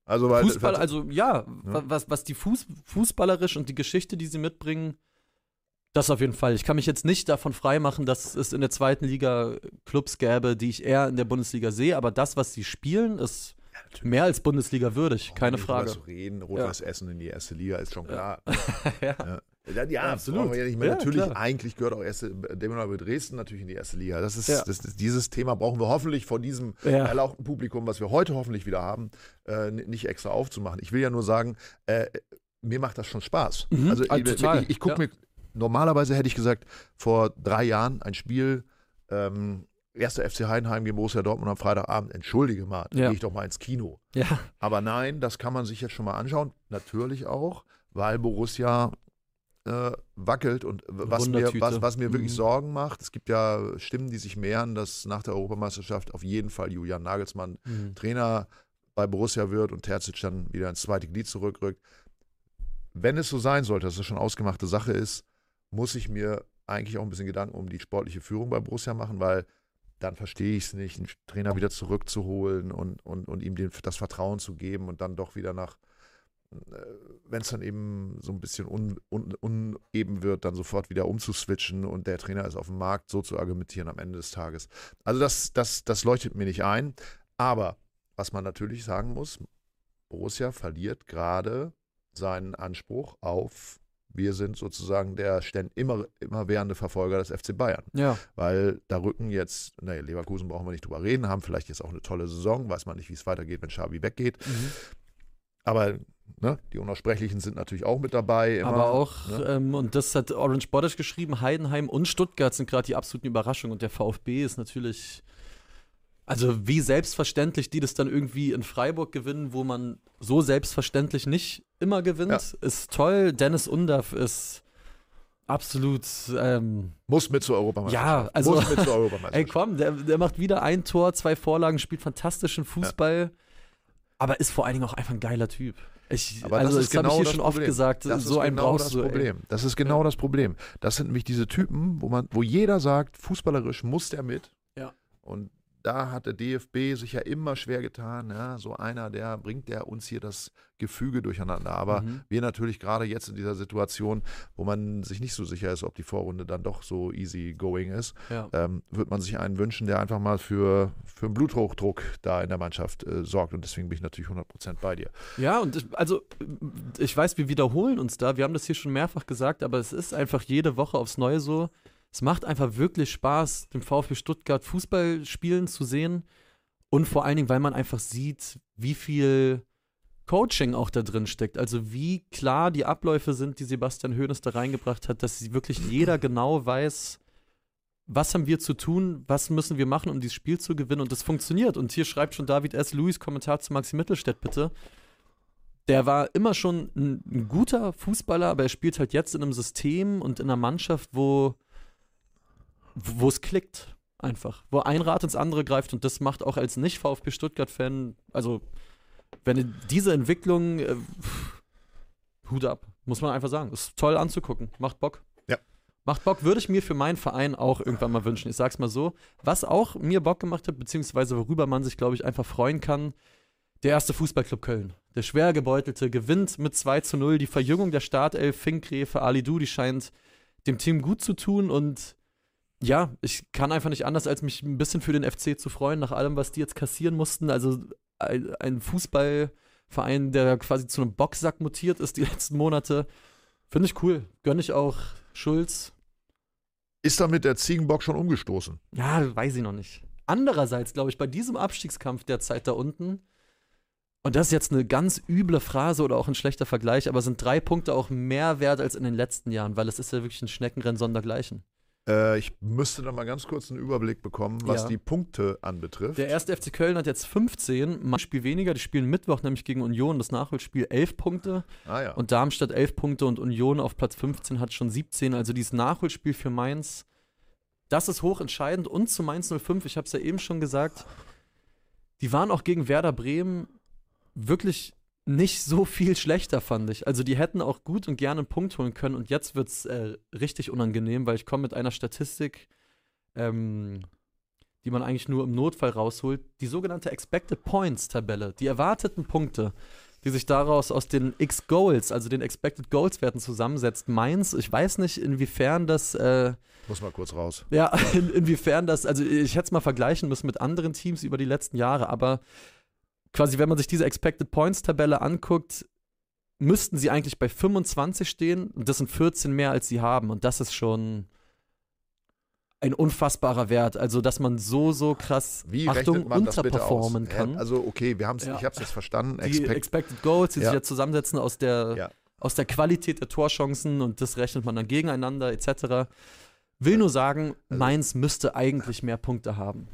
[SPEAKER 2] Also, weil
[SPEAKER 1] Fußball, also ja, wa- was, was die Fuß, fußballerisch und die Geschichte, die sie mitbringen, das auf jeden Fall. Ich kann mich jetzt nicht davon freimachen, dass es in der zweiten Liga Clubs gäbe, die ich eher in der Bundesliga sehe, aber das, was sie spielen, ist mehr als Bundesliga würdig, keine
[SPEAKER 2] Brauchen wir
[SPEAKER 1] Frage.
[SPEAKER 2] Zu reden, Rot-Weiß Essen in die erste Liga ist schon klar.
[SPEAKER 1] ja.
[SPEAKER 2] Ja, ja, ja
[SPEAKER 1] absolut.
[SPEAKER 2] Ja, nicht mehr.
[SPEAKER 1] Ja,
[SPEAKER 2] natürlich,
[SPEAKER 1] klar.
[SPEAKER 2] eigentlich gehört auch erste, Dynamo Dresden natürlich in die erste Liga. Das ist,
[SPEAKER 1] Ja.
[SPEAKER 2] das, das, dieses Thema brauchen wir hoffentlich vor diesem
[SPEAKER 1] Ja.
[SPEAKER 2] erlauchten Publikum, was wir heute hoffentlich wieder haben, äh, nicht extra aufzumachen. Ich will ja nur sagen, äh, mir macht das schon Spaß.
[SPEAKER 1] Mhm,
[SPEAKER 2] Also
[SPEAKER 1] ah,
[SPEAKER 2] ich, ich, ich gucke
[SPEAKER 1] ja.
[SPEAKER 2] mir, normalerweise hätte ich gesagt, vor drei Jahren ein Spiel, ähm, erster FC Heidenheim gegen Borussia Dortmund am Freitagabend, entschuldige mal,
[SPEAKER 1] Ja.
[SPEAKER 2] gehe ich doch mal ins Kino.
[SPEAKER 1] ja,
[SPEAKER 2] Aber nein, das kann man sich jetzt schon mal anschauen. Natürlich auch, weil Borussia äh, wackelt und was mir, was, was mir wirklich
[SPEAKER 1] Mhm.
[SPEAKER 2] Sorgen macht, es gibt ja Stimmen, die sich mehren, dass nach der Europameisterschaft auf jeden Fall Julian Nagelsmann
[SPEAKER 1] Mhm.
[SPEAKER 2] Trainer bei Borussia wird und Terzic dann wieder ins zweite Glied zurückrückt. Wenn es so sein sollte, dass es schon ausgemachte Sache ist, muss ich mir eigentlich auch ein bisschen Gedanken um die sportliche Führung bei Borussia machen, weil dann verstehe ich es nicht, einen Trainer wieder zurückzuholen und, und, und ihm den, das Vertrauen zu geben und dann doch wieder nach, wenn es dann eben so ein bisschen un, un, uneben wird, dann sofort wieder umzuswitchen und der Trainer ist auf dem Markt, so zu argumentieren am Ende des Tages. Also das, das, das leuchtet mir nicht ein. Aber was man natürlich sagen muss, Borussia verliert gerade seinen Anspruch auf, wir sind sozusagen der ständ, immer, immerwährende Verfolger des FC Bayern.
[SPEAKER 1] ja.
[SPEAKER 2] Weil da rücken jetzt, naja, Leverkusen brauchen wir nicht drüber reden, haben vielleicht jetzt auch eine tolle Saison, weiß man nicht, wie es weitergeht, wenn Xavi weggeht.
[SPEAKER 1] Mhm.
[SPEAKER 2] Aber ne, die Unaussprechlichen sind natürlich auch mit dabei. Immer,
[SPEAKER 1] Aber auch,
[SPEAKER 2] ne?
[SPEAKER 1] ähm, und das hat Orange Bodish geschrieben, Heidenheim und Stuttgart sind gerade die absoluten Überraschungen und der VfB ist natürlich, also wie selbstverständlich die das dann irgendwie in Freiburg gewinnen, wo man so selbstverständlich nicht immer gewinnt, ist toll. Dennis Undaff ist absolut, ähm,
[SPEAKER 2] Muss mit zur Europameisterschaft.
[SPEAKER 1] Ja, also-
[SPEAKER 2] Muss mit zur
[SPEAKER 1] ey
[SPEAKER 2] Europameisterschaft.
[SPEAKER 1] komm, der, der macht wieder ein Tor, zwei Vorlagen, spielt fantastischen Fußball, aber ist vor allen Dingen auch einfach ein geiler Typ. Ich,
[SPEAKER 2] Aber
[SPEAKER 1] also
[SPEAKER 2] das
[SPEAKER 1] das,
[SPEAKER 2] ist
[SPEAKER 1] habe
[SPEAKER 2] genau
[SPEAKER 1] ich hier
[SPEAKER 2] das
[SPEAKER 1] schon oft
[SPEAKER 2] Problem.
[SPEAKER 1] gesagt,
[SPEAKER 2] Das
[SPEAKER 1] so
[SPEAKER 2] ist
[SPEAKER 1] einen
[SPEAKER 2] genau
[SPEAKER 1] brauchst
[SPEAKER 2] das
[SPEAKER 1] du. ey.
[SPEAKER 2] Problem. Das ist genau das Problem. Das sind nämlich diese Typen, wo man, wo jeder sagt, fußballerisch muss der mit.
[SPEAKER 1] Ja.
[SPEAKER 2] Und da hat der DFB sich ja immer schwer getan. Ja, so einer, der bringt der uns hier das Gefüge durcheinander. Aber
[SPEAKER 1] Mhm.
[SPEAKER 2] wir natürlich gerade jetzt in dieser Situation, wo man sich nicht so sicher ist, ob die Vorrunde dann doch so easy going ist,
[SPEAKER 1] Ja.
[SPEAKER 2] ähm, wird man sich einen wünschen, der einfach mal für, für einen Bluthochdruck da in der Mannschaft äh, sorgt. Und deswegen bin ich natürlich 100% bei dir.
[SPEAKER 1] Ja, und ich, also ich weiß, wir wiederholen uns da. Wir haben das hier schon mehrfach gesagt, aber es ist einfach jede Woche aufs Neue so. Es macht einfach wirklich Spaß, dem VfB Stuttgart Fußball spielen zu sehen. Und vor allen Dingen, weil man einfach sieht, wie viel Coaching auch da drin steckt. Also wie klar die Abläufe sind, die Sebastian Hoeneß da reingebracht hat, dass wirklich jeder genau weiß, was haben wir zu tun, was müssen wir machen, um dieses Spiel zu gewinnen. Und das funktioniert. Und hier schreibt schon David S. Lewis, Kommentar zu Maxi Mittelstädt, bitte. Der war immer schon ein, ein guter Fußballer, aber er spielt halt jetzt in einem System und in einer Mannschaft, wo, wo es klickt. Einfach. Wo ein Rad ins andere greift und das macht auch als Nicht-VfB Stuttgart-Fan, also wenn diese Entwicklung, äh, Hut ab, muss man einfach sagen. Ist toll anzugucken, macht Bock.
[SPEAKER 2] Ja.
[SPEAKER 1] Macht Bock, würde ich mir für meinen Verein auch irgendwann mal wünschen. Ich sag's mal so. Was auch mir Bock gemacht hat, beziehungsweise worüber man sich, glaube ich, einfach freuen kann, der erste Fußballclub Köln. Der schwer gebeutelte gewinnt mit 2 zu 0. Die Verjüngung der Startelf, Finkgräfe, Ali Du, die scheint dem Team gut zu tun und ja, ich kann einfach nicht anders, als mich ein bisschen für den FC zu freuen, nach allem, was die jetzt kassieren mussten. Also ein, ein Fußballverein, der quasi zu einem Boxsack mutiert ist die letzten Monate. Finde ich cool. Gönne ich auch Schulz.
[SPEAKER 2] Ist damit der Ziegenbock schon umgestoßen?
[SPEAKER 1] Ja, weiß ich noch nicht. Andererseits glaube ich, bei diesem Abstiegskampf derzeit da unten und das ist jetzt eine ganz üble Phrase oder auch ein schlechter Vergleich, aber sind drei Punkte auch mehr wert als in den letzten Jahren, weil es ist ja wirklich ein Schneckenrennen sondergleichen.
[SPEAKER 2] Äh, ich müsste da mal ganz kurz einen Überblick bekommen, was
[SPEAKER 1] Ja.
[SPEAKER 2] die Punkte anbetrifft.
[SPEAKER 1] Der erste FC Köln hat jetzt 15, ein Spiel weniger, die spielen Mittwoch nämlich gegen Union, das Nachholspiel 11 Punkte
[SPEAKER 2] ah ja.
[SPEAKER 1] und Darmstadt 11 Punkte und Union auf Platz 15 hat schon 17, also dieses Nachholspiel für Mainz, das ist hochentscheidend und zu Mainz 05, ich habe es ja eben schon gesagt, die waren auch gegen Werder Bremen wirklich nicht so viel schlechter, fand ich. Also die hätten auch gut und gerne einen Punkt holen können und jetzt wird es äh, richtig unangenehm, weil ich komme mit einer Statistik, ähm, die man eigentlich nur im Notfall rausholt, die sogenannte Expected Points Tabelle, die erwarteten Punkte, die sich daraus aus den X-Goals, also den Expected Goals Werten zusammensetzt. Mainz, ich weiß nicht, inwiefern das äh,
[SPEAKER 2] Muss mal kurz raus.
[SPEAKER 1] ja, in, inwiefern das, also ich hätte es mal vergleichen müssen mit anderen Teams über die letzten Jahre, aber quasi, wenn man sich diese Expected Points Tabelle anguckt, müssten sie eigentlich bei 25 stehen und das sind 14 mehr, als sie haben und das ist schon ein unfassbarer Wert, also dass man so, so krass,
[SPEAKER 2] Wie
[SPEAKER 1] Achtung, unterperformen kann.
[SPEAKER 2] Also okay, wir haben's,
[SPEAKER 1] Ja.
[SPEAKER 2] ich habe es jetzt verstanden.
[SPEAKER 1] die
[SPEAKER 2] Expect,
[SPEAKER 1] Expected Goals, die
[SPEAKER 2] Ja.
[SPEAKER 1] sich ja zusammensetzen aus der,
[SPEAKER 2] Ja.
[SPEAKER 1] aus der Qualität der Torchancen und das rechnet man dann gegeneinander etc. Will nur sagen,
[SPEAKER 2] Also-
[SPEAKER 1] Mainz müsste eigentlich mehr Punkte haben.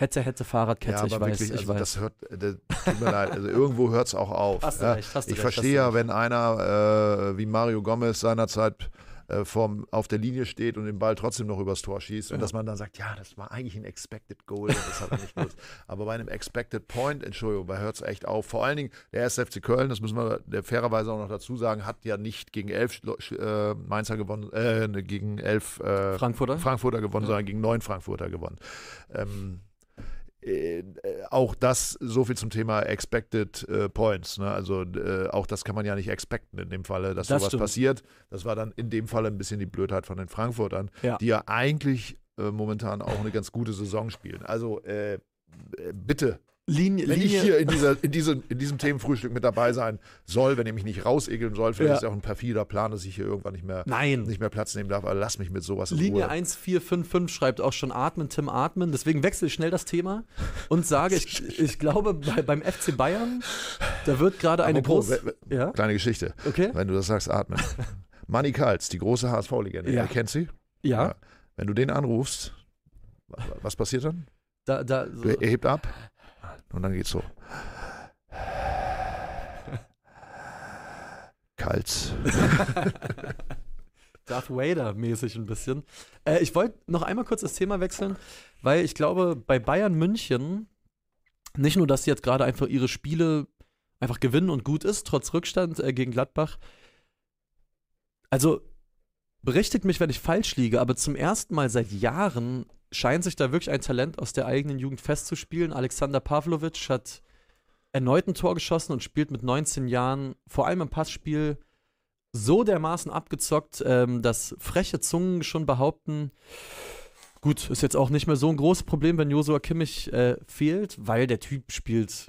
[SPEAKER 1] Hätte, hätte Fahrradkette,
[SPEAKER 2] ja,
[SPEAKER 1] ich weiß,
[SPEAKER 2] wirklich,
[SPEAKER 1] ich
[SPEAKER 2] also
[SPEAKER 1] weiß.
[SPEAKER 2] das hört, das, tut mir leid, also irgendwo hört es auch auf.
[SPEAKER 1] Hast du
[SPEAKER 2] ja.
[SPEAKER 1] recht, hast du
[SPEAKER 2] Ich
[SPEAKER 1] recht,
[SPEAKER 2] verstehe ja, wenn einer äh, wie Mario Gomez seinerzeit äh, vorm, auf der Linie steht und den Ball trotzdem noch übers Tor schießt und
[SPEAKER 1] Ja.
[SPEAKER 2] dass man dann sagt, ja, das war eigentlich ein Expected Goal, das hat er nicht genutzt. Aber bei einem Expected Point, Entschuldigung, da hört es echt auf. Vor allen Dingen der 1. FC Köln, das müssen wir der fairerweise auch noch dazu sagen, hat ja nicht gegen elf äh, Mainzer gewonnen, äh, ne, gegen elf äh,
[SPEAKER 1] Frankfurter?
[SPEAKER 2] Frankfurter gewonnen,
[SPEAKER 1] Ja.
[SPEAKER 2] sondern gegen neun Frankfurter gewonnen. Ähm, äh, auch das, so viel zum Thema Expected äh, Points. Ne? Also äh, auch das kann man ja nicht expecten in dem Falle, dass
[SPEAKER 1] Das
[SPEAKER 2] sowas
[SPEAKER 1] stimmt.
[SPEAKER 2] passiert. Das war dann in dem Falle ein bisschen die Blödheit von den Frankfurtern,
[SPEAKER 1] Ja.
[SPEAKER 2] die ja eigentlich äh, momentan auch eine ganz gute Saison spielen. Also äh, bitte,
[SPEAKER 1] Linie,
[SPEAKER 2] wenn
[SPEAKER 1] Linie,
[SPEAKER 2] ich hier in, dieser, in, diesem, in diesem Themenfrühstück mit dabei sein soll, wenn ihr mich nicht rausegeln soll, vielleicht
[SPEAKER 1] Ja.
[SPEAKER 2] ist ja auch ein perfider Plan, dass ich hier irgendwann nicht mehr,
[SPEAKER 1] Nein.
[SPEAKER 2] nicht mehr Platz nehmen darf, aber lass mich mit sowas in
[SPEAKER 1] Linie
[SPEAKER 2] Ruhe.
[SPEAKER 1] 1455 schreibt auch schon Atmen, Tim Atmen. Deswegen wechsle ich schnell das Thema und sage, ich, ich glaube, bei, beim FC Bayern, da wird gerade eine große. Ja,
[SPEAKER 2] Kleine Geschichte.
[SPEAKER 1] okay.
[SPEAKER 2] Wenn du das sagst, atmen. Manny Kals, die große HSV-Legende.
[SPEAKER 1] Ja.
[SPEAKER 2] Ihr kennt sie?
[SPEAKER 1] Ja,
[SPEAKER 2] Wenn du den anrufst, wa- was passiert dann?
[SPEAKER 1] da, da, so.
[SPEAKER 2] Er hebt ab und dann geht's so. Kals.
[SPEAKER 1] Darth Vader-mäßig ein bisschen. Äh, ich wollte noch einmal kurz das Thema wechseln, weil ich glaube, bei Bayern München, nicht nur, dass sie jetzt gerade einfach ihre Spiele einfach gewinnen und gut ist, trotz Rückstand äh, gegen Gladbach. Also, berichtigt mich, wenn ich falsch liege, aber zum ersten Mal seit Jahren scheint sich da wirklich ein Talent aus der eigenen Jugend festzuspielen. Alexander Pavlovic hat erneut ein Tor geschossen und spielt mit 19 Jahren, vor allem im Passspiel, so dermaßen abgezockt, ähm, dass freche Zungen schon behaupten, gut, ist jetzt auch nicht mehr so ein großes Problem, wenn Josua Kimmich äh, fehlt, weil der Typ spielt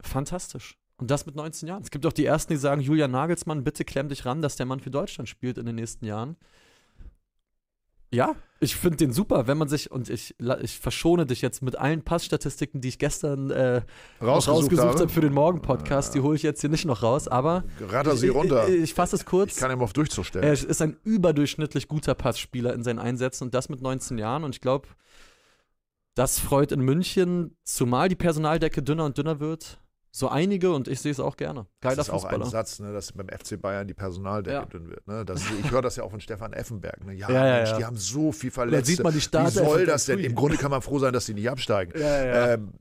[SPEAKER 1] fantastisch. Und das mit 19 Jahren. Es gibt auch die Ersten, die sagen, Julian Nagelsmann, bitte klemm dich ran, dass der Mann für Deutschland spielt in den nächsten Jahren. Ja, ich finde den super, wenn man sich, und ich, ich verschone dich jetzt mit allen Passstatistiken, die ich gestern äh, noch rausgesucht habe für den Morgen-Podcast, die hole ich jetzt hier nicht noch raus, aber
[SPEAKER 2] Ratter sie
[SPEAKER 1] ich,
[SPEAKER 2] runter.
[SPEAKER 1] ich, ich fasse es kurz.
[SPEAKER 2] Ich kann ihm auf Durchzug stellen.
[SPEAKER 1] Er ist ein überdurchschnittlich guter Passspieler in seinen Einsätzen und das mit 19 Jahren. Und ich glaube, das freut in München, zumal die Personaldecke dünner und dünner wird. So einige und ich sehe es auch gerne. Geiler
[SPEAKER 2] das ist auch ein
[SPEAKER 1] Fußballer.
[SPEAKER 2] Satz, ne, dass beim FC Bayern die Personaldecke
[SPEAKER 1] Ja.
[SPEAKER 2] dünn wird. Ne? Das, ich höre das ja auch von Stefan Effenberg. Ne? Ja,
[SPEAKER 1] Ja,
[SPEAKER 2] Mensch,
[SPEAKER 1] ja.
[SPEAKER 2] die haben so viel
[SPEAKER 1] Da
[SPEAKER 2] Verletzte.
[SPEAKER 1] sieht man die
[SPEAKER 2] Wie soll das denn? Im Grunde kann man froh sein, dass sie nicht absteigen. Ähm,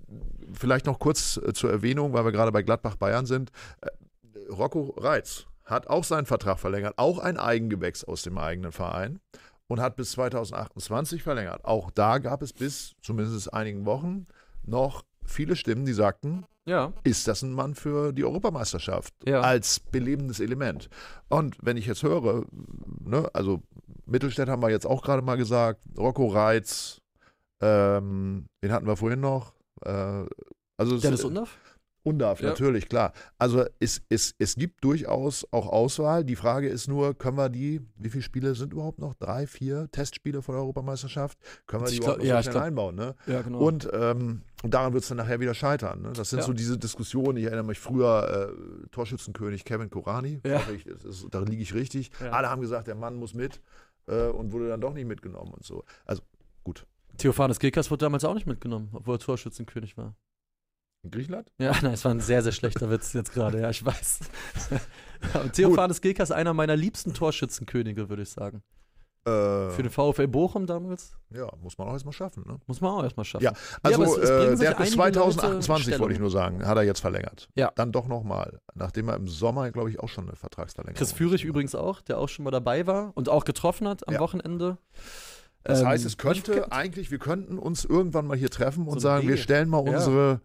[SPEAKER 2] vielleicht noch kurz äh, zur Erwähnung, weil wir gerade bei Gladbach Bayern sind. Äh, Rocco Reitz hat auch seinen Vertrag verlängert, auch ein Eigengewächs aus dem eigenen Verein und hat bis 2028 verlängert. Auch da gab es bis zumindest einigen Wochen noch viele Stimmen, die sagten,
[SPEAKER 1] ja.
[SPEAKER 2] ist das ein Mann für die Europameisterschaft
[SPEAKER 1] Ja.
[SPEAKER 2] als belebendes Element. Und wenn ich jetzt höre, ne, also Mittelstädt haben wir jetzt auch gerade mal gesagt, Rocco Reitz, ähm, wen hatten wir vorhin noch? Äh, also
[SPEAKER 1] Dennis Undorf?
[SPEAKER 2] Undarf,
[SPEAKER 1] Ja.
[SPEAKER 2] natürlich, klar. Also es, es, es gibt durchaus auch Auswahl. Die Frage ist nur, können wir die, wie viele Spiele sind überhaupt noch? Drei, vier Testspiele vor der Europameisterschaft? Können wir die
[SPEAKER 1] Ich
[SPEAKER 2] überhaupt
[SPEAKER 1] glaub-
[SPEAKER 2] noch
[SPEAKER 1] ja,
[SPEAKER 2] einbauen? Ne?
[SPEAKER 1] Ja, genau.
[SPEAKER 2] Und, ähm, daran wird es dann nachher wieder scheitern. Ne? Das sind
[SPEAKER 1] Ja.
[SPEAKER 2] so diese Diskussionen. Ich erinnere mich früher, äh, Torschützenkönig Kevin Korani.
[SPEAKER 1] Ja.
[SPEAKER 2] Ich, ist, da liege ich richtig. Alle haben gesagt, der Mann muss mit äh, und wurde dann doch nicht mitgenommen und so. Also gut.
[SPEAKER 1] Theophanes Gekas wurde damals auch nicht mitgenommen, obwohl er Torschützenkönig war.
[SPEAKER 2] In Griechenland?
[SPEAKER 1] Ja, nein, es war ein sehr, sehr schlechter Witz jetzt gerade, ja, ich weiß. Ja, Theophanes Gekas ist einer meiner liebsten Torschützenkönige, würde ich sagen.
[SPEAKER 2] Äh,
[SPEAKER 1] Für den VfL Bochum damals
[SPEAKER 2] ja, muss man auch erstmal schaffen. Ne?
[SPEAKER 1] muss man auch erstmal schaffen.
[SPEAKER 2] Ja, Also
[SPEAKER 1] aber es- es
[SPEAKER 2] äh, der hat bis
[SPEAKER 1] einige Leute
[SPEAKER 2] 2028,
[SPEAKER 1] Stellung.
[SPEAKER 2] wollte ich nur sagen, hat er jetzt verlängert.
[SPEAKER 1] Ja.
[SPEAKER 2] Dann doch nochmal, nachdem er im Sommer, glaube ich, auch schon eine Vertragsverlängerung
[SPEAKER 1] Chris Führig übrigens auch, der auch schon mal dabei war und auch getroffen hat am
[SPEAKER 2] Ja.
[SPEAKER 1] Wochenende.
[SPEAKER 2] Das
[SPEAKER 1] Ähm,
[SPEAKER 2] heißt, es könnte eigentlich, wir könnten uns irgendwann mal hier treffen und
[SPEAKER 1] So
[SPEAKER 2] sagen, wir
[SPEAKER 1] B.
[SPEAKER 2] stellen mal
[SPEAKER 1] Ja.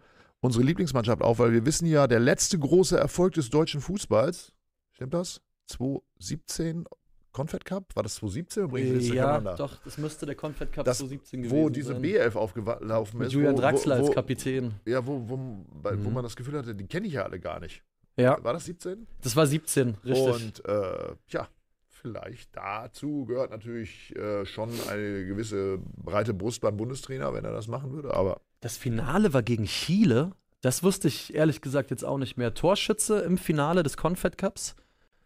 [SPEAKER 2] Unsere, Lieblingsmannschaft auf, weil wir wissen ja, der letzte große Erfolg des deutschen Fußballs, stimmt das? 2017 Confed Cup? War das 2017? Bring ich das
[SPEAKER 1] ja, doch, das müsste der Confed Cup
[SPEAKER 2] Das-
[SPEAKER 1] 2017 gewesen
[SPEAKER 2] Wo diese
[SPEAKER 1] sein.
[SPEAKER 2] B11 aufgelaufen ist.
[SPEAKER 1] Julian Draxler
[SPEAKER 2] wo,
[SPEAKER 1] als Kapitän.
[SPEAKER 2] Ja, wo, wo, bei, wo
[SPEAKER 1] Mhm.
[SPEAKER 2] man das Gefühl hatte, die kenne ich ja alle gar nicht.
[SPEAKER 1] Ja,
[SPEAKER 2] War das 17?
[SPEAKER 1] das war 17, richtig.
[SPEAKER 2] Und äh, ja, vielleicht dazu gehört natürlich äh, schon eine gewisse breite Brust beim Bundestrainer, wenn er das machen würde. Aber
[SPEAKER 1] Das Finale war gegen Chile. Das wusste ich ehrlich gesagt jetzt auch nicht mehr. Torschütze im Finale des Confed Cups.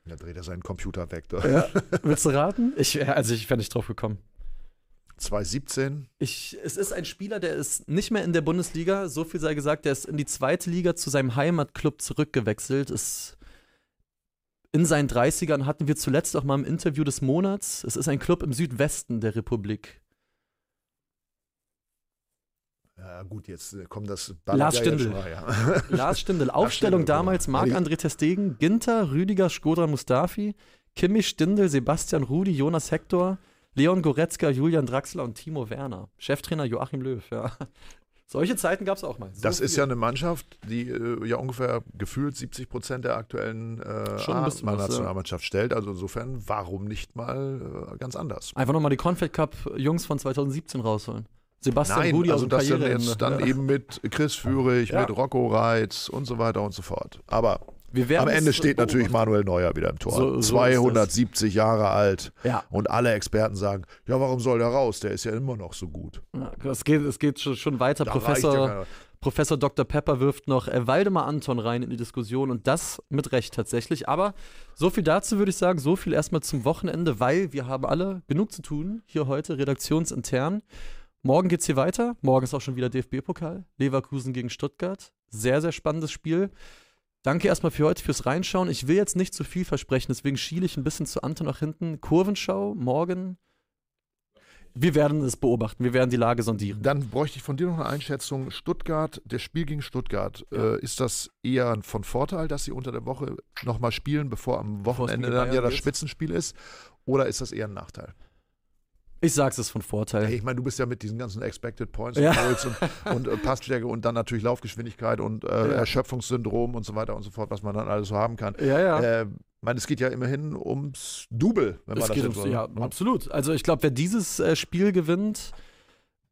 [SPEAKER 2] da dreht er seinen Computer weg.
[SPEAKER 1] Ja. Willst du raten? Ich, also ich wäre nicht drauf gekommen.
[SPEAKER 2] 2017.
[SPEAKER 1] Ich, es ist ein Spieler, der ist nicht mehr in der Bundesliga, so viel sei gesagt, der ist in die zweite Liga zu seinem Heimatclub zurückgewechselt. Ist in seinen 30ern hatten wir zuletzt auch mal im Interview des Monats. Es ist ein Club im Südwesten der Republik.
[SPEAKER 2] Ja, gut, jetzt äh, kommt das
[SPEAKER 1] Lars
[SPEAKER 2] ja
[SPEAKER 1] Stindl.
[SPEAKER 2] rein, ja.
[SPEAKER 1] Lars Stindl, Aufstellung
[SPEAKER 2] Stindl,
[SPEAKER 1] damals
[SPEAKER 2] genau.
[SPEAKER 1] Marc-André Testegen, Ginter, Rüdiger, Skodra Mustafi, Kimmich, Stindl, Sebastian Rudi, Jonas Hector, Leon Goretzka, Julian Draxler und Timo Werner. Cheftrainer Joachim Löw, ja. Solche Zeiten gab es auch mal. So
[SPEAKER 2] Das ist
[SPEAKER 1] viel.
[SPEAKER 2] ja eine Mannschaft, die äh, ja ungefähr gefühlt 70 Prozent der aktuellen äh,
[SPEAKER 1] was, ja.
[SPEAKER 2] nationalmannschaft stellt. Also insofern, warum nicht mal äh, ganz anders?
[SPEAKER 1] Einfach nochmal die Confed Cup Jungs von 2017 rausholen. Sebastian
[SPEAKER 2] Nein,
[SPEAKER 1] Rudi
[SPEAKER 2] also das dann
[SPEAKER 1] Karriereende.
[SPEAKER 2] jetzt dann
[SPEAKER 1] ja.
[SPEAKER 2] eben mit Chris Führig,
[SPEAKER 1] Ja.
[SPEAKER 2] mit Rocco Reitz und so weiter und so fort. Aber am Ende steht natürlich
[SPEAKER 1] beobachten.
[SPEAKER 2] Manuel Neuer wieder im Tor.
[SPEAKER 1] So- so ist
[SPEAKER 2] 270 Jahre alt.
[SPEAKER 1] Ja,
[SPEAKER 2] Und alle Experten sagen, ja, warum soll der raus? Der ist ja immer noch so gut.
[SPEAKER 1] ja, es geht, es geht schon- weiter.
[SPEAKER 2] Da
[SPEAKER 1] Professor. Professor Dr. Pepper wirft noch äh, Waldemar Anton rein in die Diskussion und das mit Recht tatsächlich. Aber so viel dazu würde ich sagen, so viel erstmal zum Wochenende, weil wir haben alle genug zu tun hier heute, redaktionsintern. Morgen geht's hier weiter. Morgen ist auch schon wieder DFB-Pokal. Leverkusen gegen Stuttgart. Sehr, sehr spannendes Spiel. Danke erstmal für heute, fürs Reinschauen. Ich will jetzt nicht zu viel versprechen, deswegen schiele ich ein bisschen zu Anton nach hinten. Kurvenschau morgen. Wir werden es beobachten, wir werden die Lage sondieren.
[SPEAKER 2] Dann bräuchte ich von dir noch eine Einschätzung. Stuttgart, das Spiel gegen Stuttgart,
[SPEAKER 1] Ja.
[SPEAKER 2] äh, ist das eher von Vorteil, dass sie unter der Woche nochmal spielen, bevor am Wochenende dann ja das? Spitzenspiel ist? Oder ist das eher ein Nachteil?
[SPEAKER 1] Ich sag's es von Vorteil.
[SPEAKER 2] Hey, ich meine, du bist ja mit diesen ganzen Expected Points
[SPEAKER 1] Ja.
[SPEAKER 2] und, und, und äh, Passstärke und dann natürlich Laufgeschwindigkeit und äh,
[SPEAKER 1] Ja.
[SPEAKER 2] Erschöpfungssyndrom und so weiter und so fort, was man dann alles so haben kann.
[SPEAKER 1] Ja, ja.
[SPEAKER 2] Äh, ich meine, es geht ja immerhin ums Double, wenn man
[SPEAKER 1] es
[SPEAKER 2] das
[SPEAKER 1] geht ums,
[SPEAKER 2] so
[SPEAKER 1] ja,
[SPEAKER 2] ne?
[SPEAKER 1] absolut. Also ich glaube, wer dieses äh, Spiel gewinnt,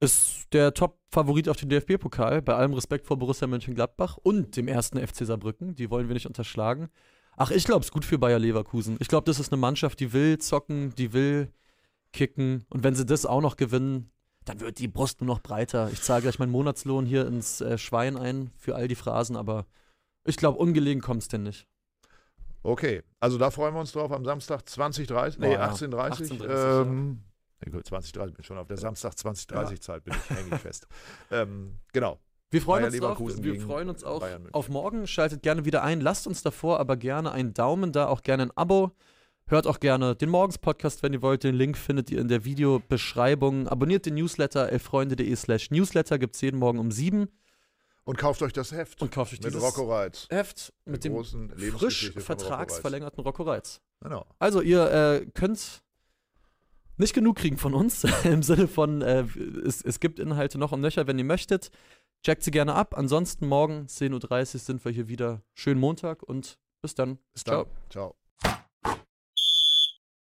[SPEAKER 1] ist der Top-Favorit auf den DFB-Pokal. Bei allem Respekt vor Borussia Mönchengladbach und dem ersten FC Saarbrücken. Die wollen wir nicht unterschlagen. Ach, ich glaube, es ist gut für Bayer Leverkusen. Ich glaube, das ist eine Mannschaft, die will zocken, die will kicken. Und wenn sie das auch noch gewinnen, dann wird die Brust nur noch breiter. Ich zahle gleich meinen Monatslohn hier ins äh, Schwein ein für all die Phrasen, aber ich glaube, ungelegen kommt es denn nicht.
[SPEAKER 2] Okay, also da freuen wir uns drauf am Samstag 20.30 nee,
[SPEAKER 1] Boah, ja.
[SPEAKER 2] 18.30
[SPEAKER 1] 18:30,
[SPEAKER 2] ähm, ja, gut, 20.30 bin schon auf der Samstag 20.30 Zeit, bin ich, hänge ich fest. Ähm, genau.
[SPEAKER 1] Wir freuen
[SPEAKER 2] Bayer
[SPEAKER 1] uns drauf. Wir freuen uns auch
[SPEAKER 2] Bayern
[SPEAKER 1] auf morgen. Schaltet gerne wieder ein. Lasst uns davor aber gerne einen Daumen da, auch gerne ein Abo. Hört auch gerne den Morgens-Podcast, wenn ihr wollt. Den Link findet ihr in der Videobeschreibung. Abonniert den Newsletter elfreunde.de slash Newsletter. Gibt es jeden Morgen um sieben.
[SPEAKER 2] Und kauft euch das Heft
[SPEAKER 1] Und kauft euch
[SPEAKER 2] mit
[SPEAKER 1] dieses
[SPEAKER 2] Rocco Reitz.
[SPEAKER 1] Heft mit dem
[SPEAKER 2] großen
[SPEAKER 1] frisch vertragsverlängerten Rocco Reitz.
[SPEAKER 2] Genau.
[SPEAKER 1] Also ihr äh, könnt nicht genug kriegen von uns, im Sinne von, äh, es, es gibt Inhalte noch und nöcher, wenn ihr möchtet. Checkt sie gerne ab. Ansonsten morgen 10.30 Uhr sind wir hier wieder. Schönen Montag und bis dann.
[SPEAKER 2] Bis dann. Ciao.